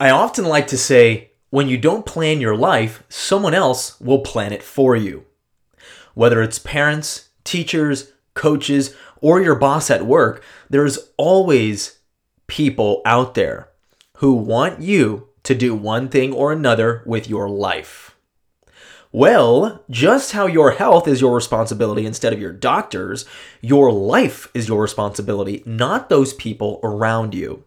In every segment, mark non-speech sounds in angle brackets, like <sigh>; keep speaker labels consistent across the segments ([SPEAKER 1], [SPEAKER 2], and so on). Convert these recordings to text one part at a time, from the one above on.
[SPEAKER 1] I often like to say when you don't plan your life, someone else will plan it for you. Whether it's parents, teachers, coaches, or your boss at work, there's always people out there who want you to do one thing or another with your life. Well, just how your health is your responsibility instead of your doctor's, your life is your responsibility, not those people around you.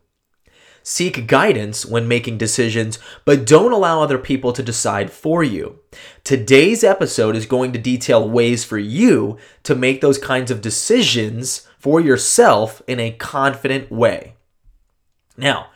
[SPEAKER 1] Seek guidance when making decisions, but don't allow other people to decide for you. Today's episode is going to detail ways for you to make those kinds of decisions for yourself in a confident way. Now,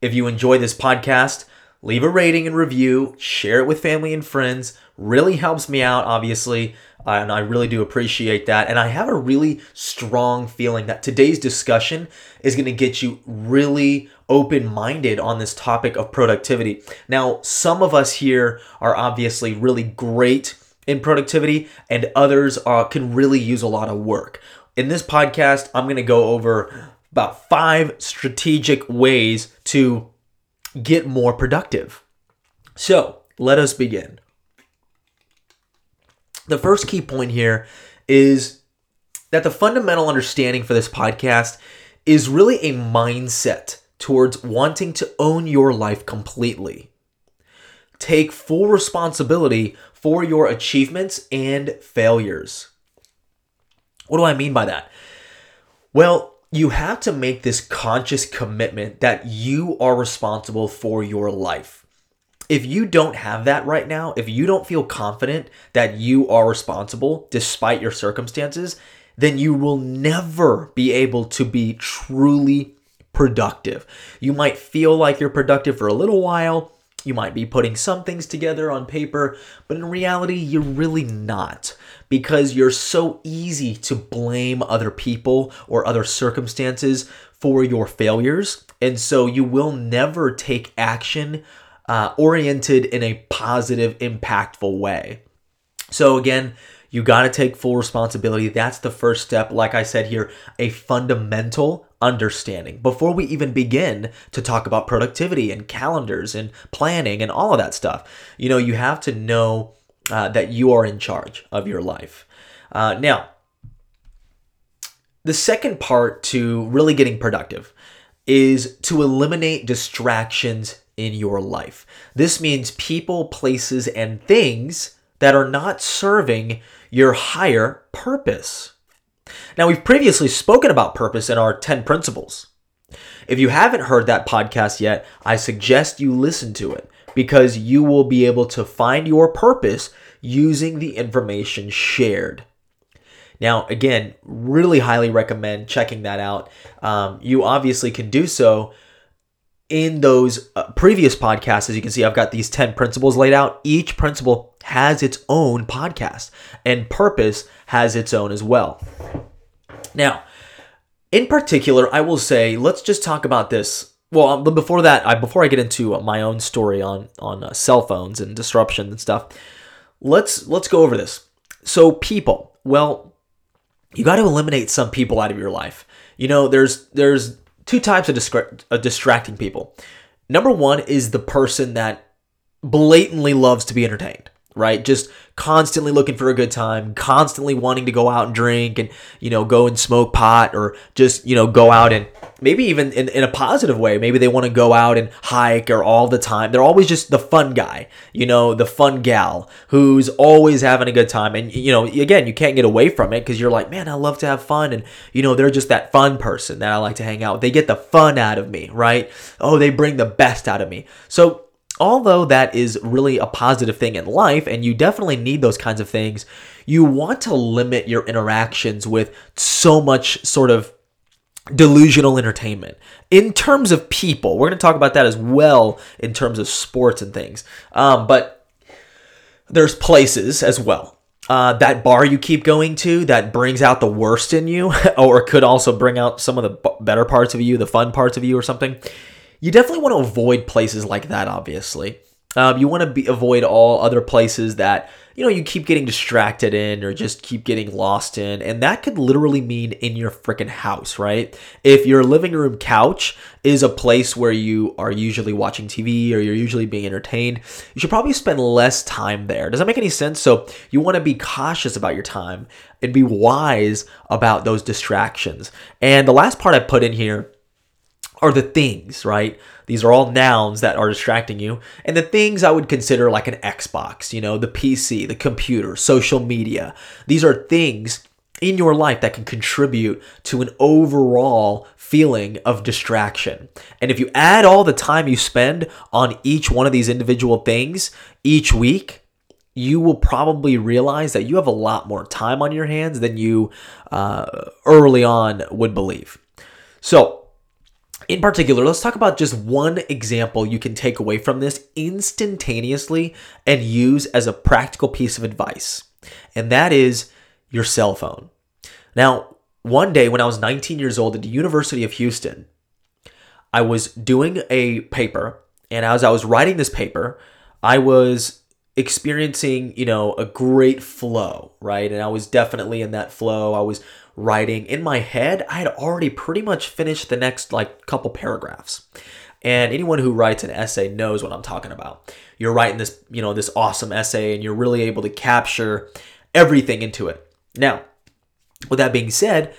[SPEAKER 1] if you enjoy this podcast, leave a rating and review, share it with family and friends. Really helps me out, obviously uh, and I really do appreciate that. And I have a really strong feeling that today's discussion is going to get you really open minded on this topic of productivity. Now, some of us here are obviously really great in productivity, and others uh, can really use a lot of work. In this podcast, I'm going to go over about five strategic ways to get more productive. So, let us begin the first key point here is that the fundamental understanding for this podcast is really a mindset towards wanting to own your life completely. Take full responsibility for your achievements and failures. What do I mean by that? Well, you have to make this conscious commitment that you are responsible for your life if you don't have that right now, if you don't feel confident that you are responsible despite your circumstances, then you will never be able to be truly productive. You might feel like you're productive for a little while. You might be putting some things together on paper, but in reality, you're really not because you're so easy to blame other people or other circumstances for your failures. And so you will never take action uh, oriented in a positive, impactful way. So, again, you got to take full responsibility. That's the first step. Like I said here, a fundamental understanding before we even begin to talk about productivity and calendars and planning and all of that stuff. You know, you have to know uh, that you are in charge of your life. Uh, now, the second part to really getting productive is to eliminate distractions in your life. This means people, places, and things that are not serving your higher purpose. Now, we've previously spoken about purpose in our 10 principles. If you haven't heard that podcast yet, I suggest you listen to it because you will be able to find your purpose using the information shared. Now, again, really highly recommend checking that out. Um, you obviously can do so in those uh, previous podcasts, as you can see, I've got these 10 principles laid out. Each principle has its own podcast, and purpose has its own as well. Now, in particular, I will say, let's just talk about this. Well, um, but before that, I, before I get into my own story on on uh, cell phones and disruption and stuff, let's let's go over this. So, people, well, you got to eliminate some people out of your life. You know, there's there's two types of, distra- of distracting people. Number one is the person that blatantly loves to be entertained right? Just constantly looking for a good time, constantly wanting to go out and drink and, you know, go and smoke pot or just, you know, go out and maybe even in, in a positive way. Maybe they want to go out and hike or all the time. They're always just the fun guy, you know, the fun gal who's always having a good time. And, you know, again, you can't get away from it because you're like, man, I love to have fun. And, you know, they're just that fun person that I like to hang out with. They get the fun out of me, right? Oh, they bring the best out of me. So, although that is really a positive thing in life and you definitely need those kinds of things, you want to limit your interactions with so much sort of delusional entertainment. In terms of people, we're going to talk about that as well in terms of sports and things. Um, but there's places as well. Uh, that bar you keep going to that brings out the worst in you, <laughs> or could also bring out some of the better parts of you, the fun parts of you, or something you definitely want to avoid places like that, obviously. Um, you want to be, avoid all other places that you know, you keep getting distracted in or just keep getting lost in. And that could literally mean in your freaking house, right? If your living room couch is a place where you are usually watching TV or you're usually being entertained, you should probably spend less time there. Does that make any sense? So you want to be cautious about your time and be wise about those distractions. And the last part I put in here are the things, right? These are all nouns that are distracting you. And the things I would consider like an Xbox, you know, the PC, the computer, social media. These are things in your life that can contribute to an overall feeling of distraction. And if you add all the time you spend on each one of these individual things each week, you will probably realize that you have a lot more time on your hands than you uh, early on would believe. So, in particular, let's talk about just one example you can take away from this instantaneously and use as a practical piece of advice, and that is your cell phone. Now, one day when I was 19 years old at the University of Houston, I was doing a paper, and as I was writing this paper, I was experiencing, you know, a great flow, right? And I was definitely in that flow. I was writing in my head. I had already pretty much finished the next like couple paragraphs. And anyone who writes an essay knows what I'm talking about. You're writing this, you know, this awesome essay and you're really able to capture everything into it. Now, with that being said,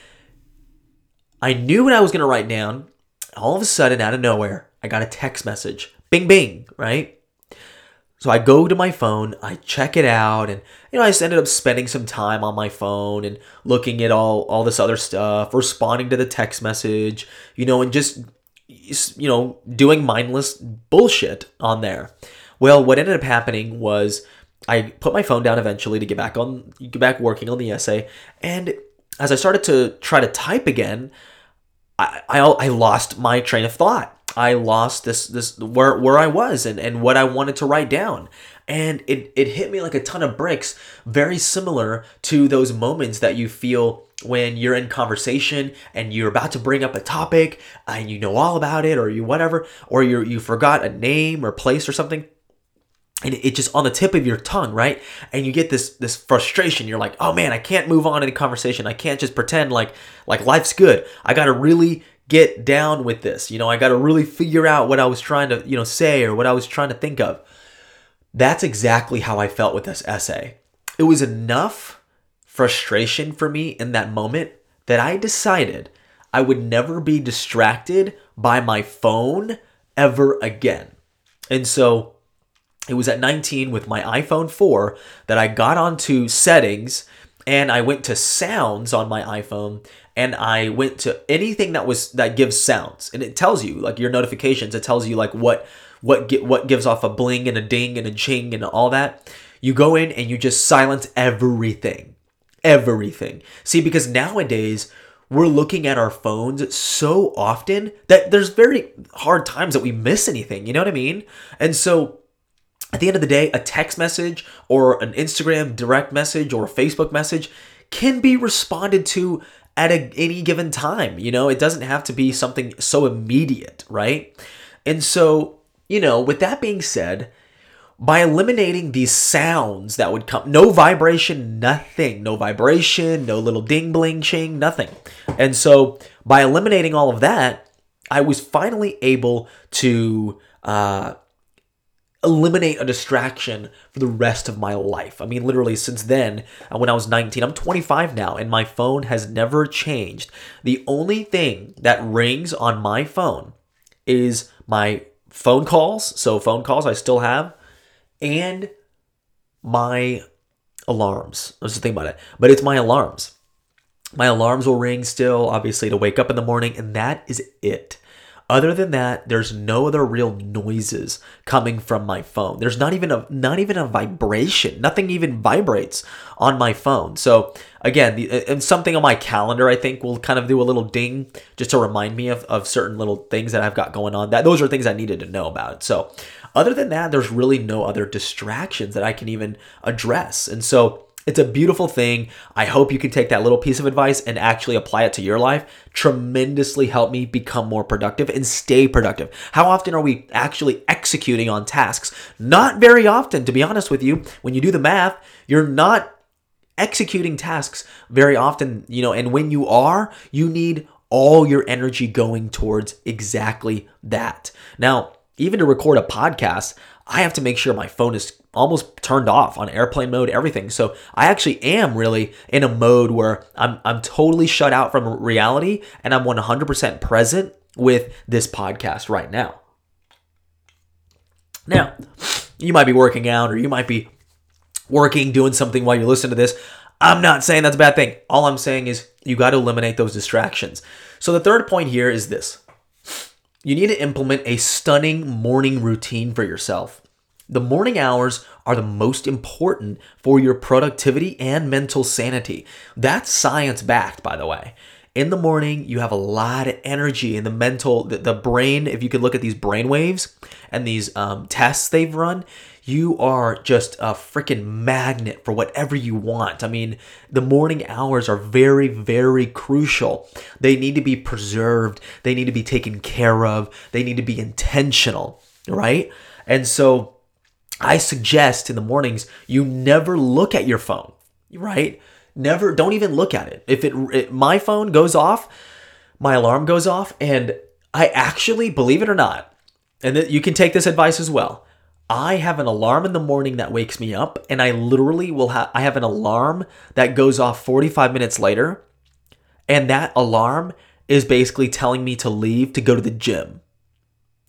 [SPEAKER 1] I knew what I was going to write down. All of a sudden, out of nowhere, I got a text message. Bing, bing, right? So I go to my phone, I check it out, and you know, I just ended up spending some time on my phone and looking at all all this other stuff, responding to the text message, you know, and just you know, doing mindless bullshit on there. Well, what ended up happening was I put my phone down eventually to get back on get back working on the essay, and as I started to try to type again, I, I, I lost my train of thought. I lost this this where where I was and, and what I wanted to write down. And it, it hit me like a ton of bricks, very similar to those moments that you feel when you're in conversation and you're about to bring up a topic and you know all about it or you whatever, or you you forgot a name or place or something and it just on the tip of your tongue, right? And you get this this frustration. You're like, oh man, I can't move on in the conversation. I can't just pretend like like life's good. I got to really get down with this. You know, I got to really figure out what I was trying to you know say or what I was trying to think of. That's exactly how I felt with this essay. It was enough frustration for me in that moment that I decided I would never be distracted by my phone ever again. And so it was at 19 with my iPhone 4 that I got onto settings and I went to sounds on my iPhone and I went to anything that was that gives sounds and it tells you like your notifications it tells you like what what get what gives off a bling and a ding and a ching and all that. You go in and you just silence everything everything. See because nowadays we're looking at our phones so often that there's very hard times that we miss anything you know what i mean? And so at the end of the day, a text message or an Instagram direct message or a Facebook message can be responded to at a, any given time. You know, it doesn't have to be something so immediate, right? And so, you know, with that being said, by eliminating these sounds that would come, no vibration, nothing, no vibration, no little ding, bling, ching, nothing. And so, by eliminating all of that, I was finally able to uh, eliminate a distraction for the rest of my life. I mean, literally, since then, uh, when I was 19, I'm 25 now, and my phone has never changed. The only thing that rings on my phone is my phone calls. So, phone calls I still have, and my alarms. Let's just think about it. But it's my alarms. My alarms will ring still, obviously, to wake up in the morning, and that is it. Other than that, there's no other real noises coming from my phone. There's not even a not even a vibration. Nothing even vibrates on my phone. So again, the, and something on my calendar I think will kind of do a little ding just to remind me of, of certain little things that I've got going on. That those are things I needed to know about. So other than that, there's really no other distractions that I can even address. And so It's a beautiful thing. I hope you can take that little piece of advice and actually apply it to your life. Tremendously help me become more productive and stay productive. How often are we actually executing on tasks? Not very often, to be honest with you. When you do the math, you're not executing tasks very often, you know, and when you are, you need all your energy going towards exactly that. Now, even to record a podcast, I have to make sure my phone is almost turned off on airplane mode, everything. So I actually am really in a mode where I'm I'm totally shut out from reality and I'm 100% present with this podcast right now. Now, you might be working out or you might be working, doing something while you listen to this. I'm not saying that's a bad thing. All I'm saying is you got to eliminate those distractions. So the third point here is this you need to implement a stunning morning routine for yourself. The morning hours are the most important for your productivity and mental sanity. That's science backed, by the way. In the morning, you have a lot of energy in the mental, the, the brain. If you could look at these brain waves and these um, tests they've run, you are just a freaking magnet for whatever you want. I mean, the morning hours are very, very crucial. They need to be preserved, they need to be taken care of, they need to be intentional, right? And so, I suggest in the mornings you never look at your phone, right? Never, don't even look at it. If it, it my phone goes off, my alarm goes off, and I actually, believe it or not, and you can take this advice as well. I have an alarm in the morning that wakes me up, and I literally will have I have an alarm that goes off 45 minutes later, and that alarm is basically telling me to leave to go to the gym.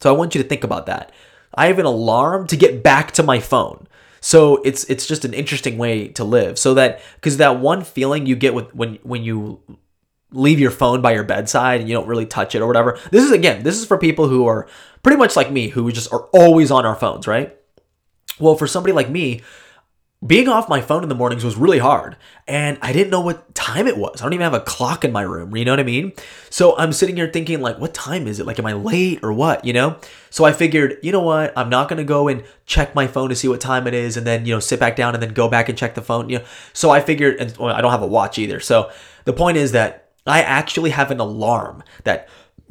[SPEAKER 1] So I want you to think about that. I have an alarm to get back to my phone. So it's it's just an interesting way to live. So that because that one feeling you get with when when you leave your phone by your bedside and you don't really touch it or whatever. This is again, this is for people who are pretty much like me who just are always on our phones, right? Well, for somebody like me, being off my phone in the mornings was really hard and i didn't know what time it was. I don't even have a clock in my room you know what i mean? So i'm sitting here thinking like what time is it? Like am i late or what you know? So i figured you know what? I'm not going to go and check my phone to see what time it is and then you know sit back down and then go back and check the phone you know? So i figured and well, i don't have a watch either. So the point is that i actually have an alarm that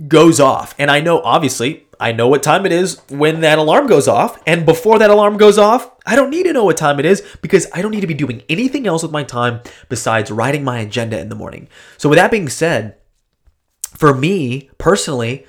[SPEAKER 1] goes off and i know obviously I know what time it is when that alarm goes off. And before that alarm goes off, I don't need to know what time it is because I don't need to be doing anything else with my time besides writing my agenda in the morning. So, with that being said, for me personally,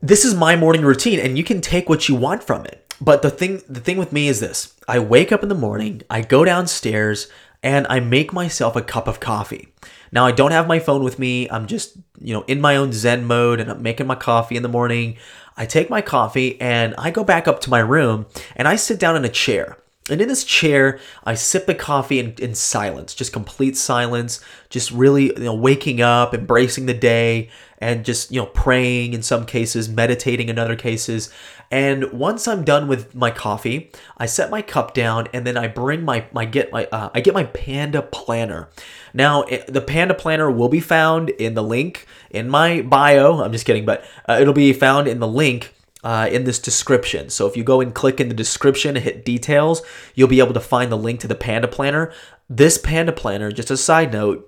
[SPEAKER 1] this is my morning routine and you can take what you want from it. But the thing the thing with me is this. I wake up in the morning, I go downstairs, and I make myself a cup of coffee. Now I don't have my phone with me. I'm just, you know, in my own zen mode and I'm making my coffee in the morning. I take my coffee and I go back up to my room and I sit down in a chair. And in this chair, I sip the coffee in, in silence, just complete silence, just really, you know, waking up, embracing the day, and just, you know, praying in some cases, meditating in other cases. And once I'm done with my coffee, I set my cup down and then I bring my, my get my, uh, I get my Panda planner. Now, it, the Panda Planner will be found in the link in my bio. I'm just kidding, but uh, it'll be found in the link uh, in this description. So if you go and click in the description and hit details, you'll be able to find the link to the Panda Planner. This Panda Planner, just a side note,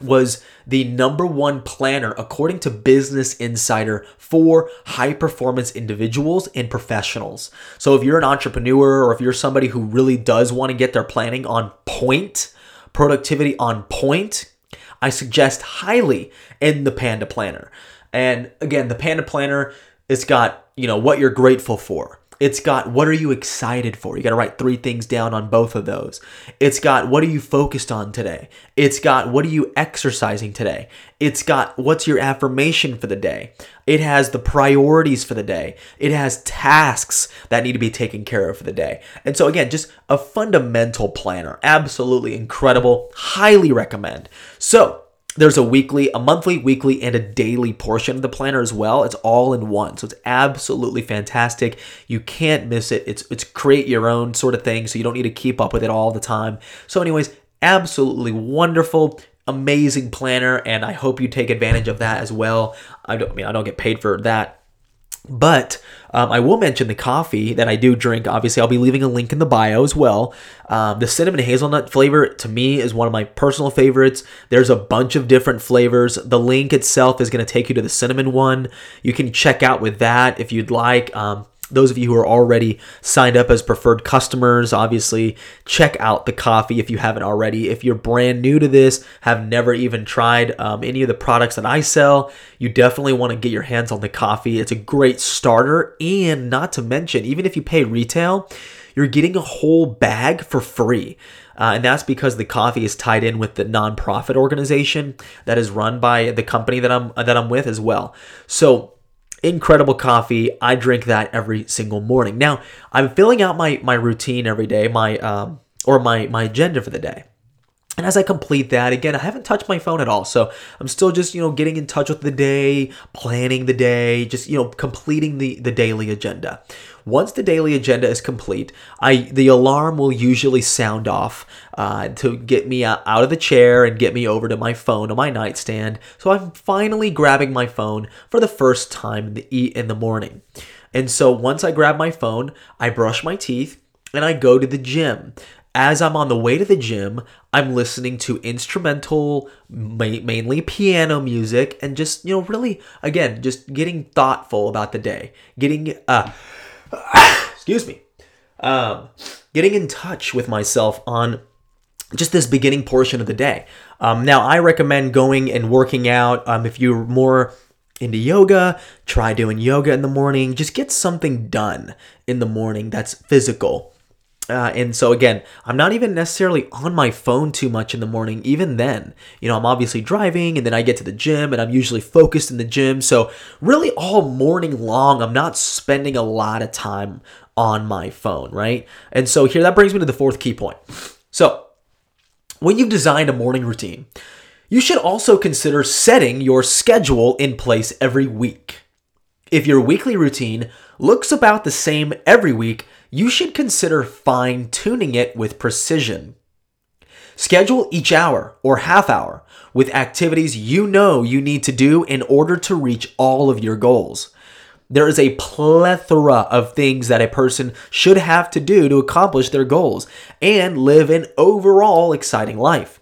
[SPEAKER 1] was the number one planner according to Business Insider for high performance individuals and professionals. So if you're an entrepreneur or if you're somebody who really does want to get their planning on point, productivity on point, I suggest highly in the Panda Planner. And again, the Panda Planner, it's got, you know, what you're grateful for. It's got what are you excited for? You got to write three things down on both of those. It's got what are you focused on today? It's got what are you exercising today? It's got what's your affirmation for the day? It has the priorities for the day. It has tasks that need to be taken care of for the day. And so, again, just a fundamental planner. Absolutely incredible. Highly recommend. So, there's a weekly, a monthly, weekly, and a daily portion of the planner as well. It's all in one. So it's absolutely fantastic. You can't miss it. It's it's create your own sort of thing, so you don't need to keep up with it all the time. So, anyways, absolutely wonderful, amazing planner, and I hope you take advantage of that as well. I don't I mean I don't get paid for that But um, I will mention the coffee that I do drink. Obviously, I'll be leaving a link in the bio as well. Um, the cinnamon hazelnut flavor to me is one of my personal favorites. There's a bunch of different flavors. The link itself is going to take you to the cinnamon one. You can check out with that if you'd like. Um, those of you who are already signed up as preferred customers, obviously check out the coffee if you haven't already. If you're brand new to this, have never even tried um, any of the products that I sell, you definitely want to get your hands on the coffee. It's a great starter, and not to mention, even if you pay retail, you're getting a whole bag for free. Uh, and that's because the coffee is tied in with the nonprofit organization that is run by the company that I'm that I'm with as well. So incredible coffee. I drink that every single morning. Now, I'm filling out my my routine every day, my um or my my agenda for the day. And as I complete that, again, I haven't touched my phone at all. So I'm still just, you know, getting in touch with the day, planning the day, just, you know, completing the, the daily agenda. Once the daily agenda is complete, I the alarm will usually sound off uh, to get me out of the chair and get me over to my phone on my nightstand. So I'm finally grabbing my phone for the first time in the in the morning. And so once I grab my phone, I brush my teeth and I go to the gym as I'm on the way to the gym, I'm listening to instrumental, mainly piano music, and just, you know, really, again, just getting thoughtful about the day. Getting, uh, excuse me, um, getting in touch with myself on just this beginning portion of the day. Um, now, I recommend going and working out. Um, if you're more into yoga, try doing yoga in the morning. Just get something done in the morning that's physical. Uh, and so again, I'm not even necessarily on my phone too much in the morning. Even then, you know, I'm obviously driving, and then I get to the gym, and I'm usually focused in the gym. So really, all morning long, I'm not spending a lot of time on my phone, right? And so here, that brings me to the fourth key point. So when you've designed a morning routine, you should also consider setting your schedule in place every week. If your weekly routine looks about the same every week, you should consider fine tuning it with precision. Schedule each hour or half hour with activities you know you need to do in order to reach all of your goals. There is a plethora of things that a person should have to do to accomplish their goals and live an overall exciting life.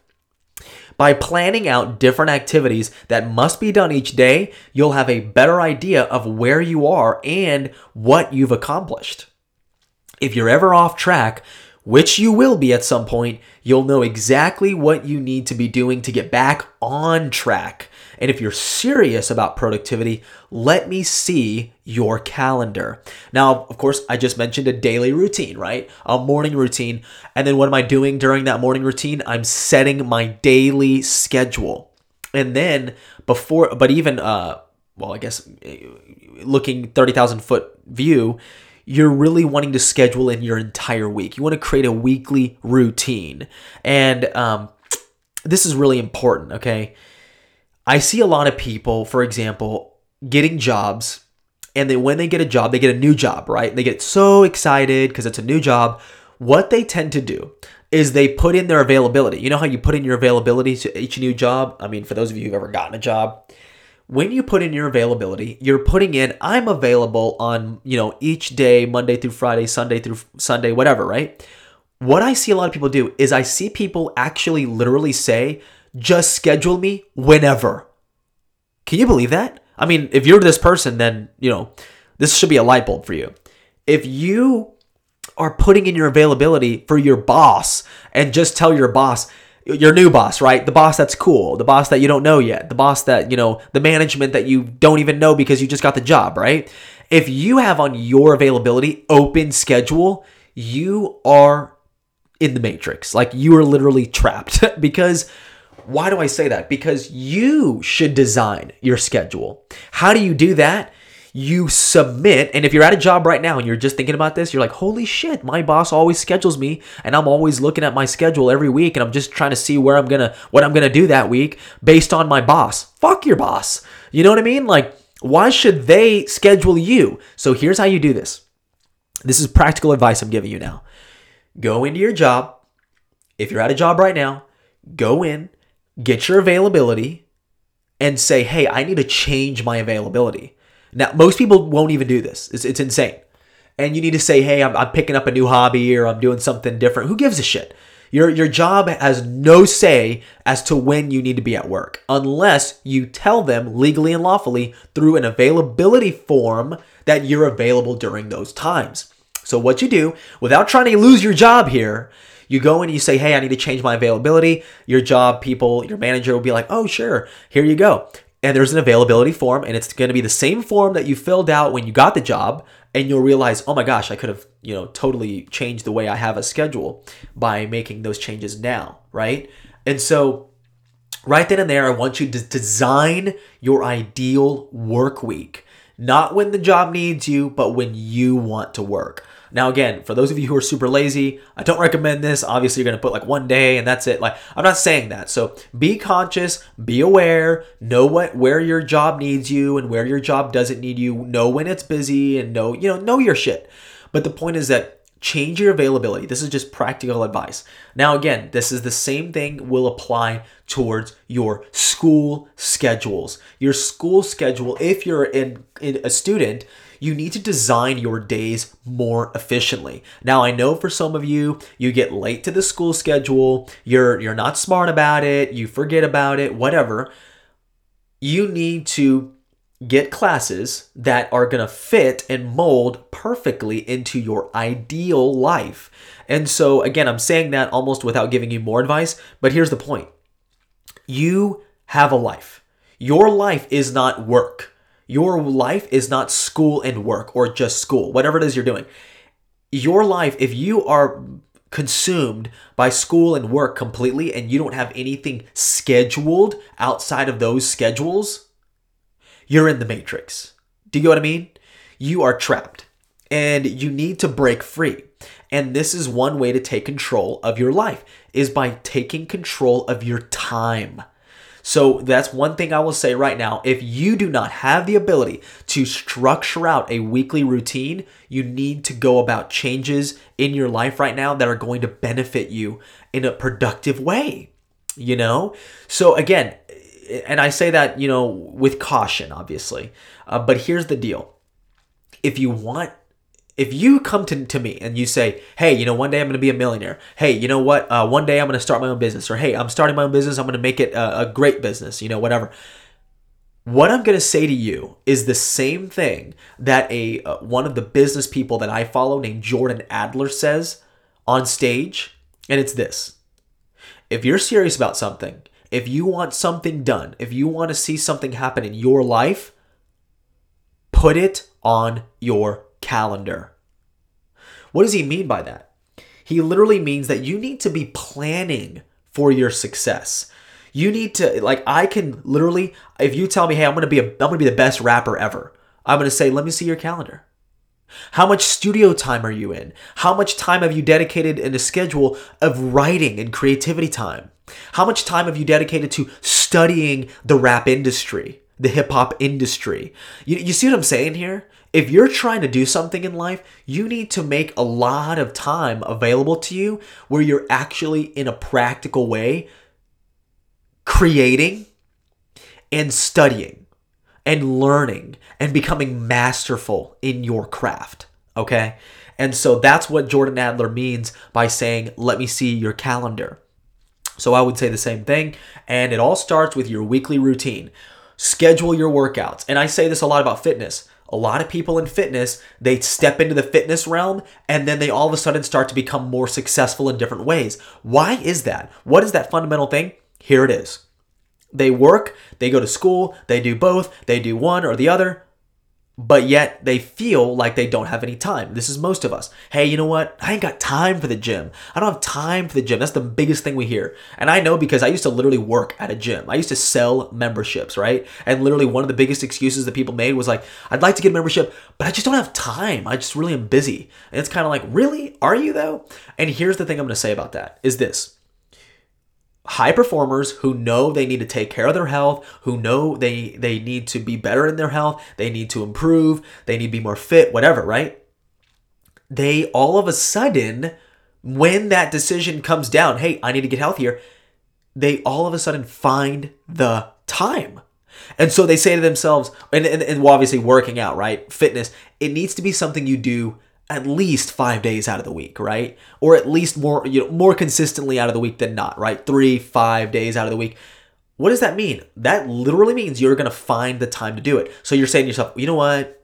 [SPEAKER 1] By planning out different activities that must be done each day, you'll have a better idea of where you are and what you've accomplished. If you're ever off track, which you will be at some point, you'll know exactly what you need to be doing to get back on track. And if you're serious about productivity, let me see your calendar. Now, of course, I just mentioned a daily routine, right? A morning routine. And then what am I doing during that morning routine? I'm setting my daily schedule. And then before, but even, uh, well, I guess looking 30,000 foot view, you're really wanting to schedule in your entire week. You want to create a weekly routine. And um, this is really important, okay? I see a lot of people, for example, getting jobs, and then when they get a job, they get a new job, right? They get so excited because it's a new job. What they tend to do is they put in their availability. You know how you put in your availability to each new job? I mean, for those of you who've ever gotten a job, when you put in your availability, you're putting in I'm available on, you know, each day, Monday through Friday, Sunday through Sunday, whatever, right? What I see a lot of people do is I see people actually literally say, just schedule me whenever. Can you believe that? I mean, if you're this person, then, you know, this should be a light bulb for you. If you are putting in your availability for your boss and just tell your boss, your new boss, right? The boss that's cool, the boss that you don't know yet, the boss that, you know, the management that you don't even know because you just got the job, right? If you have on your availability open schedule, you are in the matrix. Like you are literally trapped <laughs> because why do I say that? Because you should design your schedule. How do you do that? You submit and if you're at a job right now and you're just thinking about this you're like holy shit my boss always schedules me and i'm always looking at my schedule every week and i'm just trying to see where i'm gonna what i'm gonna do that week based on my boss. Fuck your boss. You know what i mean? Like why should they schedule you? So here's how you do this. This is practical advice i'm giving you now. Go into your job. If you're at a job right now go in get your availability and say hey i need to change my availability Now, most people won't even do this. It's, it's insane. And you need to say, hey, I'm, I'm picking up a new hobby or I'm doing something different. Who gives a shit? Your, your job has no say as to when you need to be at work unless you tell them legally and lawfully through an availability form that you're available during those times. So, what you do without trying to lose your job here, you go and you say, Hey, I need to change my availability. Your job people, your manager will be like, Oh, sure, here you go. And there's an availability form, and it's going to be the same form that you filled out when you got the job. And you'll realize, oh my gosh, I could have, you know, totally changed the way I have a schedule by making those changes now, right? And so, right then and there, I want you to design your ideal work week. Not when the job needs you, but when you want to work. Now, again, for those of you who are super lazy, I don't recommend this. Obviously, you're going to put like one day and that's it. Like, I'm not saying that. So be conscious, be aware, know what where your job needs you and where your job doesn't need you. Know when it's busy and know, you know, know your shit. But the point is that change your availability. This is just practical advice. Now, again, this is the same thing will apply towards your school schedules. Your school schedule, if you're in, in a student, you need to design your days more efficiently. Now, I know for some of you, you get late to the school schedule, you're you're not smart about it, you forget about it, whatever. You need to get classes that are going to fit and mold perfectly into your ideal life. And so, again, I'm saying that almost without giving you more advice, but here's the point you have a life. Your life is not work. Your life is not school and work or just school, whatever it is you're doing. Your life, if you are consumed by school and work completely and you don't have anything scheduled outside of those schedules, you're in the matrix. Do you know what I mean? You are trapped and you need to break free. And this is one way to take control of your life is by taking control of your time. So that's one thing I will say right now. If you do not have the ability to structure out a weekly routine, you need to go about changes in your life right now that are going to benefit you in a productive way. You know? So again, and I say that, you know, with caution, obviously. Uh, but here's the deal. If you want if you come to, to me and you say, hey, you know, one day I'm going to be a millionaire. Hey, you know what? Uh, one day I'm going to start my own business. Or hey, I'm starting my own business. I'm going to make it a, a great business, you know, whatever. What I'm going to say to you is the same thing that a uh, one of the business people that I follow named Jordan Adler says on stage, and it's this. If you're serious about something, if you want something done, if you want to see something happen in your life, put it on your calendar. What does he mean by that? He literally means that you need to be planning for your success. You need to like I can literally if you tell me, "Hey, I'm going to be a I'm going to be the best rapper ever." I'm going to say, "Let me see your calendar." How much studio time are you in? How much time have you dedicated in a schedule of writing and creativity time? How much time have you dedicated to studying the rap industry, the hip hop industry? You, you see what I'm saying here? If you're trying to do something in life, you need to make a lot of time available to you where you're actually, in a practical way, creating and studying and learning and becoming masterful in your craft. Okay? And so that's what Jordan Adler means by saying, let me see your calendar. So I would say the same thing. And it all starts with your weekly routine. Schedule your workouts. And I say this a lot about fitness a lot of people in fitness, they step into the fitness realm and then they all of a sudden start to become more successful in different ways. Why is that? What is that fundamental thing? Here it is. They work, they go to school, they do both, they do one or the other, but yet they feel like they don't have any time. This is most of us. Hey, you know what? I ain't got time for the gym. I don't have time for the gym. That's the biggest thing we hear. And I know because I used to literally work at a gym. I used to sell memberships, right? And literally one of the biggest excuses that people made was like, I'd like to get a membership, but I just don't have time. I just really am busy. And it's kind of like, really? Are you though? And here's the thing I'm going to say about that is this high performers who know they need to take care of their health, who know they they need to be better in their health, they need to improve, they need to be more fit, whatever, right? They all of a sudden when that decision comes down, hey, I need to get healthier, they all of a sudden find the time. And so they say to themselves, and, and, and obviously working out, right? Fitness, it needs to be something you do at least five days out of the week, right? Or at least more, you know, more consistently out of the week than not, right? Three, five days out of the week. What does that mean? That literally means you're gonna find the time to do it. So you're saying to yourself, you know what?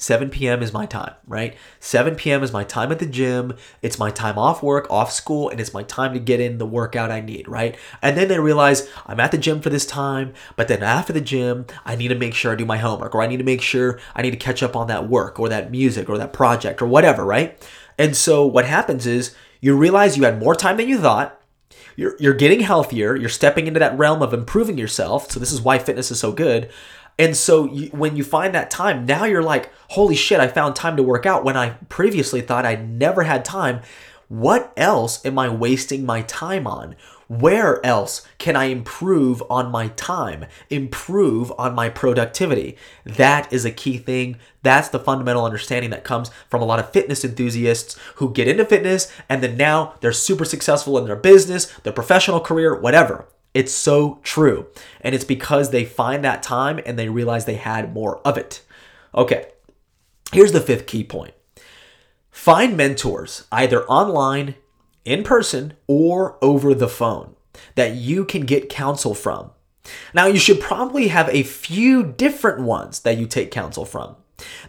[SPEAKER 1] 7 p.m. is my time, right? 7 p.m. is my time at the gym. It's my time off work, off school, and it's my time to get in the workout I need, right? And then they realize I'm at the gym for this time, but then after the gym, I need to make sure I do my homework, or I need to make sure I need to catch up on that work, or that music, or that project, or whatever, right? And so what happens is you realize you had more time than you thought. You're, you're getting healthier. You're stepping into that realm of improving yourself. So, this is why fitness is so good. And so you, when you find that time, now you're like, holy shit, I found time to work out when I previously thought I never had time. What else am I wasting my time on? Where else can I improve on my time, improve on my productivity? That is a key thing. That's the fundamental understanding that comes from a lot of fitness enthusiasts who get into fitness and then now they're super successful in their business, their professional career, whatever. It's so true. And it's because they find that time and they realize they had more of it. Okay, here's the fifth key point find mentors, either online, in person, or over the phone, that you can get counsel from. Now, you should probably have a few different ones that you take counsel from.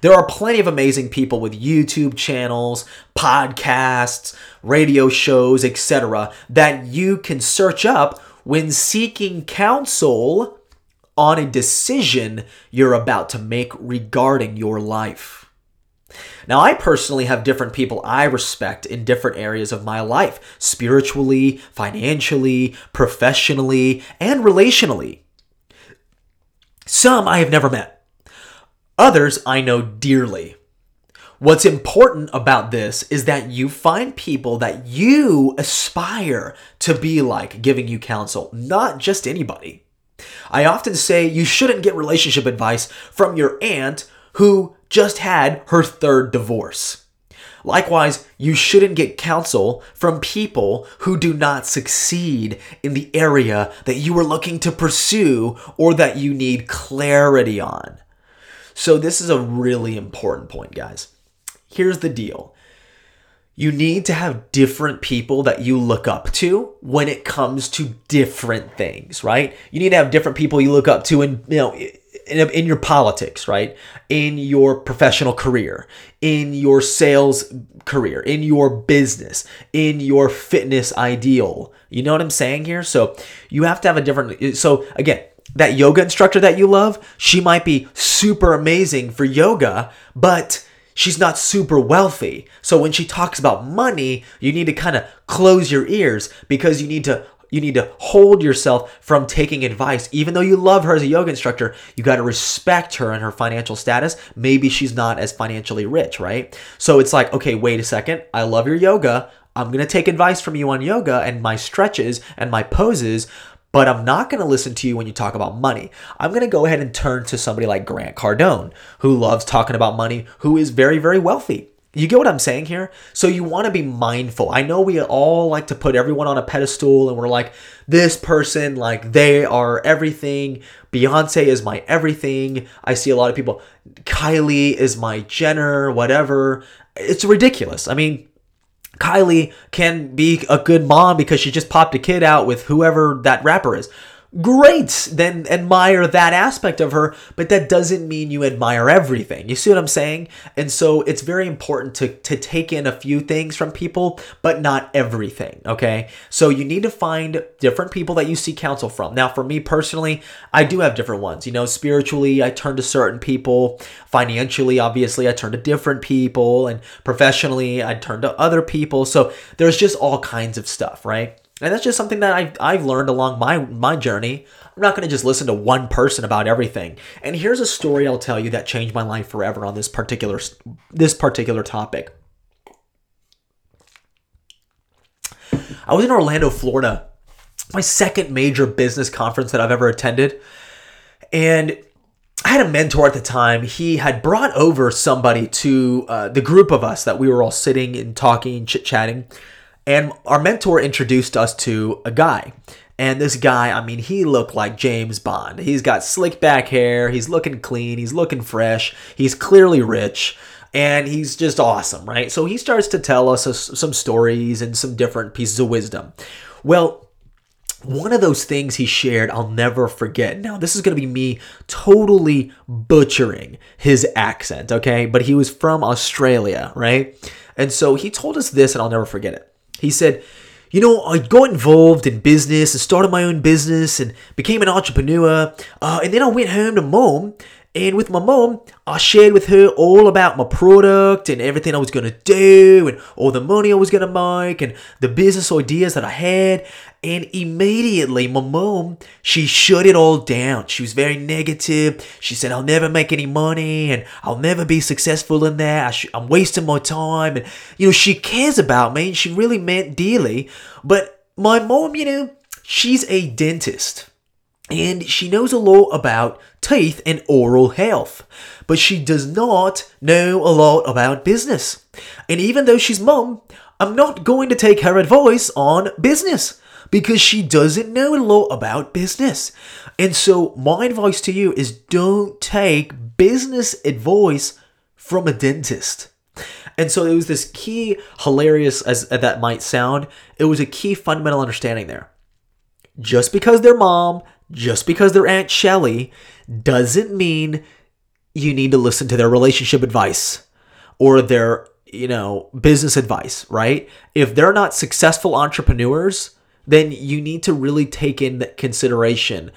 [SPEAKER 1] There are plenty of amazing people with YouTube channels, podcasts, radio shows, etc., that you can search up when seeking counsel on a decision you're about to make regarding your life. Now, I personally have different people I respect in different areas of my life spiritually, financially, professionally, and relationally. Some I have never met, others I know dearly. What's important about this is that you find people that you aspire to be like giving you counsel, not just anybody. I often say you shouldn't get relationship advice from your aunt who just had her third divorce. Likewise, you shouldn't get counsel from people who do not succeed in the area that you are looking to pursue or that you need clarity on. So, this is a really important point, guys here's the deal you need to have different people that you look up to when it comes to different things, right? You need to have different people you look up to in, you know, in, in your politics, right? In your professional career, in your sales career, in your business, in your fitness ideal. You know what I'm saying here? So you have to have a different, so again, that yoga instructor that you love, she might be super amazing for yoga, but she's not super wealthy. So when she talks about money, you need to kind of close your ears because you need to you need to hold yourself from taking advice. Even though you love her as a yoga instructor, you got to respect her and her financial status. Maybe she's not as financially rich, right? So it's like, okay, wait a second. I love your yoga. I'm going to take advice from you on yoga and my stretches and my poses, but I'm not going to listen to you when you talk about money. I'm going to go ahead and turn to somebody like Grant Cardone, who loves talking about money, who is very, very wealthy. You get what I'm saying here? So you want to be mindful. I know we all like to put everyone on a pedestal and we're like, this person, like, they are everything. Beyonce is my everything. I see a lot of people, Kylie is my Jenner, whatever. It's ridiculous. I mean, Kylie can be a good mom because she just popped a kid out with whoever that rapper is great then admire that aspect of her but that doesn't mean you admire everything. You see what i'm saying? And so it's very important to to take in a few things from people but not everything okay? So you need to find different people that you seek counsel from. Now for me personally i do have different ones. You know spiritually i turn to certain people. Financially obviously i turn to different people. And professionally i turn to other people. So there's just all kinds of stuff right and that's just something that I've, I've learned along my, my journey. I'm not going to just listen to one person about everything. And here's a story I'll tell you that changed my life forever on this particular this particular topic. I was in Orlando, Florida, my second major business conference that I've ever attended. And I had a mentor at the time. He had brought over somebody to uh, the group of us that we were all sitting and talking, and chit chatting. And our mentor introduced us to a guy. And this guy, I mean, he looked like James Bond. He's got slick back hair, he's looking clean, he's looking fresh, he's clearly rich and he's just awesome, right? So he starts to tell us some stories and some different pieces of wisdom. Well, one of those things he shared I'll never forget. Now, this is going to be me totally butchering his accent, okay? But he was from Australia, right? And so he told us this, and I'll never forget it. He said, you know, I got involved in business and started my own business and became an entrepreneur. Uh, and then I went home to mom and with my mom, I shared with her all about my product and everything I was going to do and all the money I was going to make and the business ideas that I had. And immediately, my mom, she shut it all down. She was very negative. She said, I'll never make any money and I'll never be successful in that. I am wasting my time. And, you know, she cares about me and she really meant dearly. But my mom, you know, she's a dentist and she knows a lot about teeth and oral health, but she does not know a lot about business. And even though she's mom, I'm not going to take her advice on business because she doesn't know a lot about business. And so, my advice to you is don't take business advice from a dentist. And so it was this key, hilarious as that might sound, it was a key fundamental understanding there. Just because their mom just because they're Aunt Shelly doesn't mean you need to listen to their relationship advice or their, you know, business advice, right? If they're not successful entrepreneurs, then you need to really take in consideration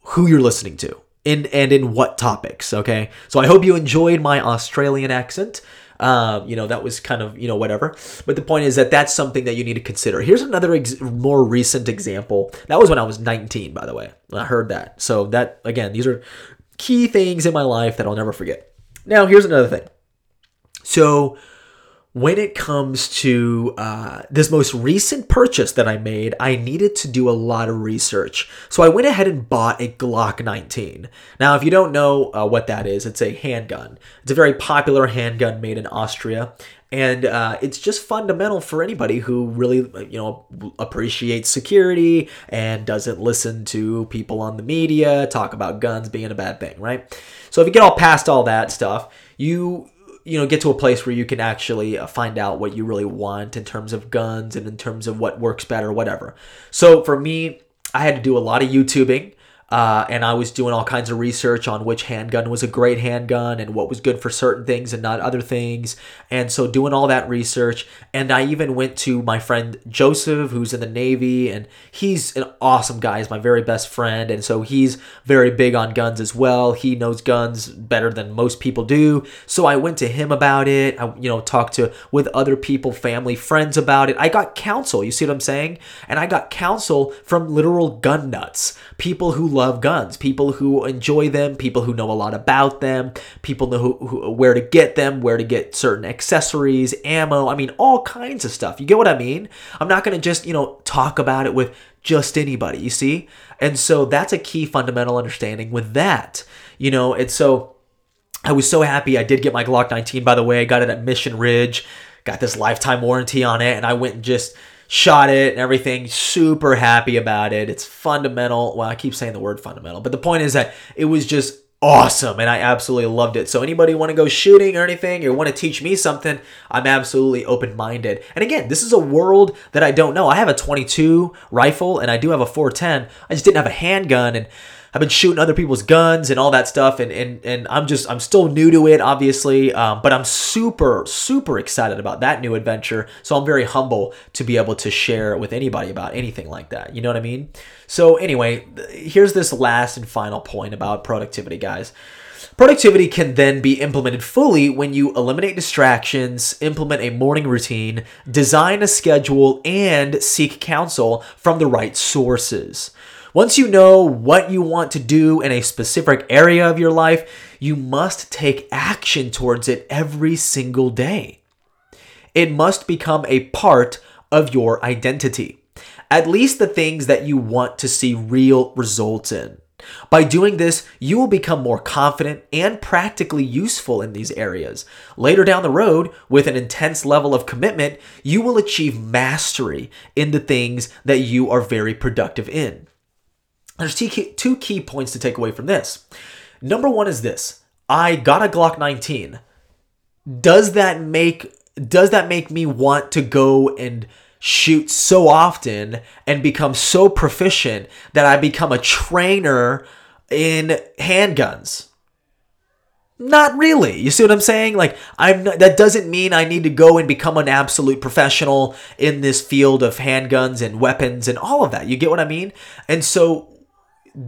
[SPEAKER 1] who you're listening to and and in what topics, okay? So I hope you enjoyed my Australian accent. Um, you know, that was kind of, you know, whatever. But the point is that that's something that you need to consider. Here's another ex- more recent example. That was when I was 19, by the way. I heard that. So, that, again, these are key things in my life that I'll never forget. Now, here's another thing. So, when it comes to uh, this most recent purchase that I made, I needed to do a lot of research. So I went ahead and bought a Glock 19. Now, if you don't know uh, what that is, it's a handgun. It's a very popular handgun made in Austria. And uh, it's just fundamental for anybody who really, you know, appreciates security and doesn't listen to people on the media talk about guns being a bad thing, right? So if you get all past all that stuff, you you know get to a place where you can actually uh, find out what you really want in terms of guns and in terms of what works better whatever. So for me i had to do a lot of youtubing uh, and I was doing all kinds of research on which handgun was a great handgun and what was good for certain things and not other things. And so, doing all that research. And I even went to my friend Joseph, who's in the Navy, and he's an awesome guy. He's my very best friend. And so, he's very big on guns as well. He knows guns better than most people do. So, I went to him about it. I, you know, talked to with other people, family, friends about it. I got counsel. You see what I'm saying? And I got counsel from literal gun nuts, people who love guns, people who enjoy them, people who know a lot about them, people know who, who, where to get them, where to get certain accessories, ammo. I mean, all kinds of stuff. You get what I mean? I'm not going to just, you know, talk about it with just anybody, you see? And so that's a key fundamental understanding with that. You know, and so I was so happy I did get my Glock 19, by the way. I got it at Mission Ridge, got this lifetime warranty on it, and I went and just shot it and everything. Super happy about it. It's fundamental. Well, I keep saying the word fundamental, but the point is that it was just awesome and I absolutely loved it. So anybody want to go shooting or anything or want to teach me something, I'm absolutely open-minded. And again, this is a world that I don't know. I have a 22 rifle and I do have a 410. I just didn't have a handgun and I've been shooting other people's guns and all that stuff, and and and I'm just I'm still new to it, obviously, um, but I'm super super excited about that new adventure. So I'm very humble to be able to share with anybody about anything like that. You know what I mean? So anyway, here's this last and final point about productivity, guys. Productivity can then be implemented fully when you eliminate distractions, implement a morning routine, design a schedule, and seek counsel from the right sources. Once you know what you want to do in a specific area of your life, you must take action towards it every single day. It must become a part of your identity, at least the things that you want to see real results in. By doing this, you will become more confident and practically useful in these areas. Later down the road, with an intense level of commitment, you will achieve mastery in the things that you are very productive in. There's two key points to take away from this. Number one is this I got a Glock 19. Does that make does that make me want to go and shoot so often and become so proficient that I become a trainer in handguns. Not really. You see what I'm saying? Like I'm not, that doesn't mean I need to go and become an absolute professional in this field of handguns and weapons and all of that. You get what I mean? And so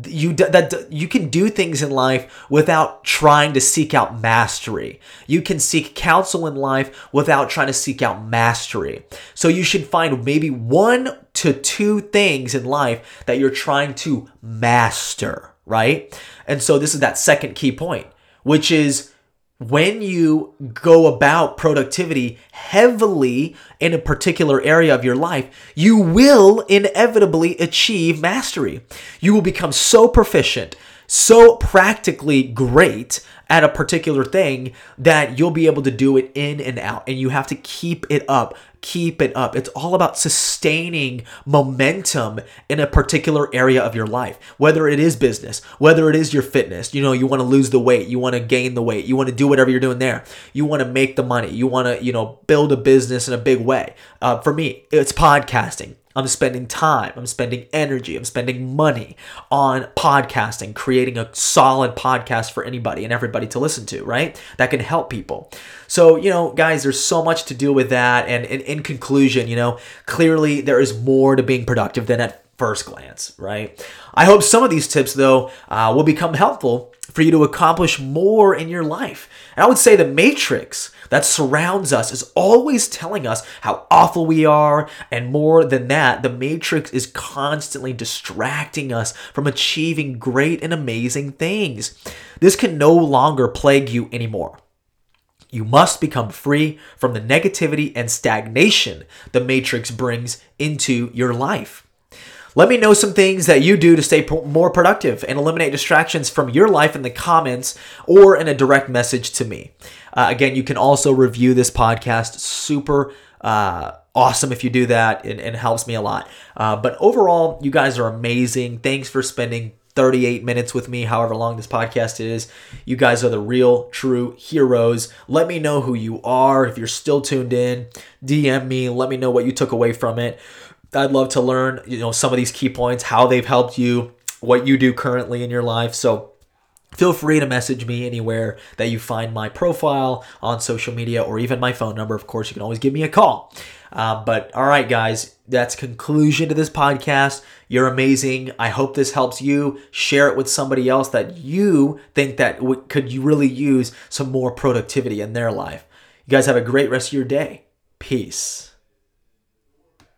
[SPEAKER 1] you that you can do things in life without trying to seek out mastery. You can seek counsel in life without trying to seek out mastery. So you should find maybe one to two things in life that you're trying to master, right? And so this is that second key point, which is when you go about productivity heavily in a particular area of your life, you will inevitably achieve mastery. You will become so proficient, so practically great at a particular thing that you'll be able to do it in and out. And you have to keep it up keep it up. It's all about sustaining momentum in a particular area of your life, whether it is business, whether it is your fitness. You know, you want to lose the weight, you want to gain the weight, you want to do whatever you're doing there. You want to make the money, you want to, you know, build a business in a big way. Uh, for me, it's podcasting. I'm spending time, I'm spending energy, I'm spending money on podcasting, creating a solid podcast for anybody and everybody to listen to, right? That can help people. So, you know, guys, there's so much to do with that. And in, in conclusion, you know, clearly there is more to being productive than at first glance, right? I hope some of these tips, though, uh, will become helpful for you to accomplish more in your life. And I would say the matrix that surrounds us is always telling us how awful we are. And more than that, the matrix is constantly distracting us from achieving great and amazing things. This can no longer plague you anymore. You must become free from the negativity and stagnation the matrix brings into your life. Let me know some things that you do to stay more productive and eliminate distractions from your life in the comments or in a direct message to me. Uh, again, you can also review this podcast. Super uh, awesome if you do that and, and helps me a lot. Uh, but overall, you guys are amazing. Thanks for spending 38 minutes with me, however long this podcast is. You guys are the real, true heroes. Let me know who you are. If you're still tuned in, DM me. Let me know what you took away from it. I'd love to learn, you know, some of these key points, how they've helped you, what you do currently in your life. So feel free to message me anywhere that you find my profile on social media or even my phone number. Of course, you can always give me a call. Uh, but all right, guys, that's conclusion to this podcast. You're amazing. I hope this helps you. Share it with somebody else that you think that w- could you really use some more productivity in their life. You guys have a great rest of your day. Peace.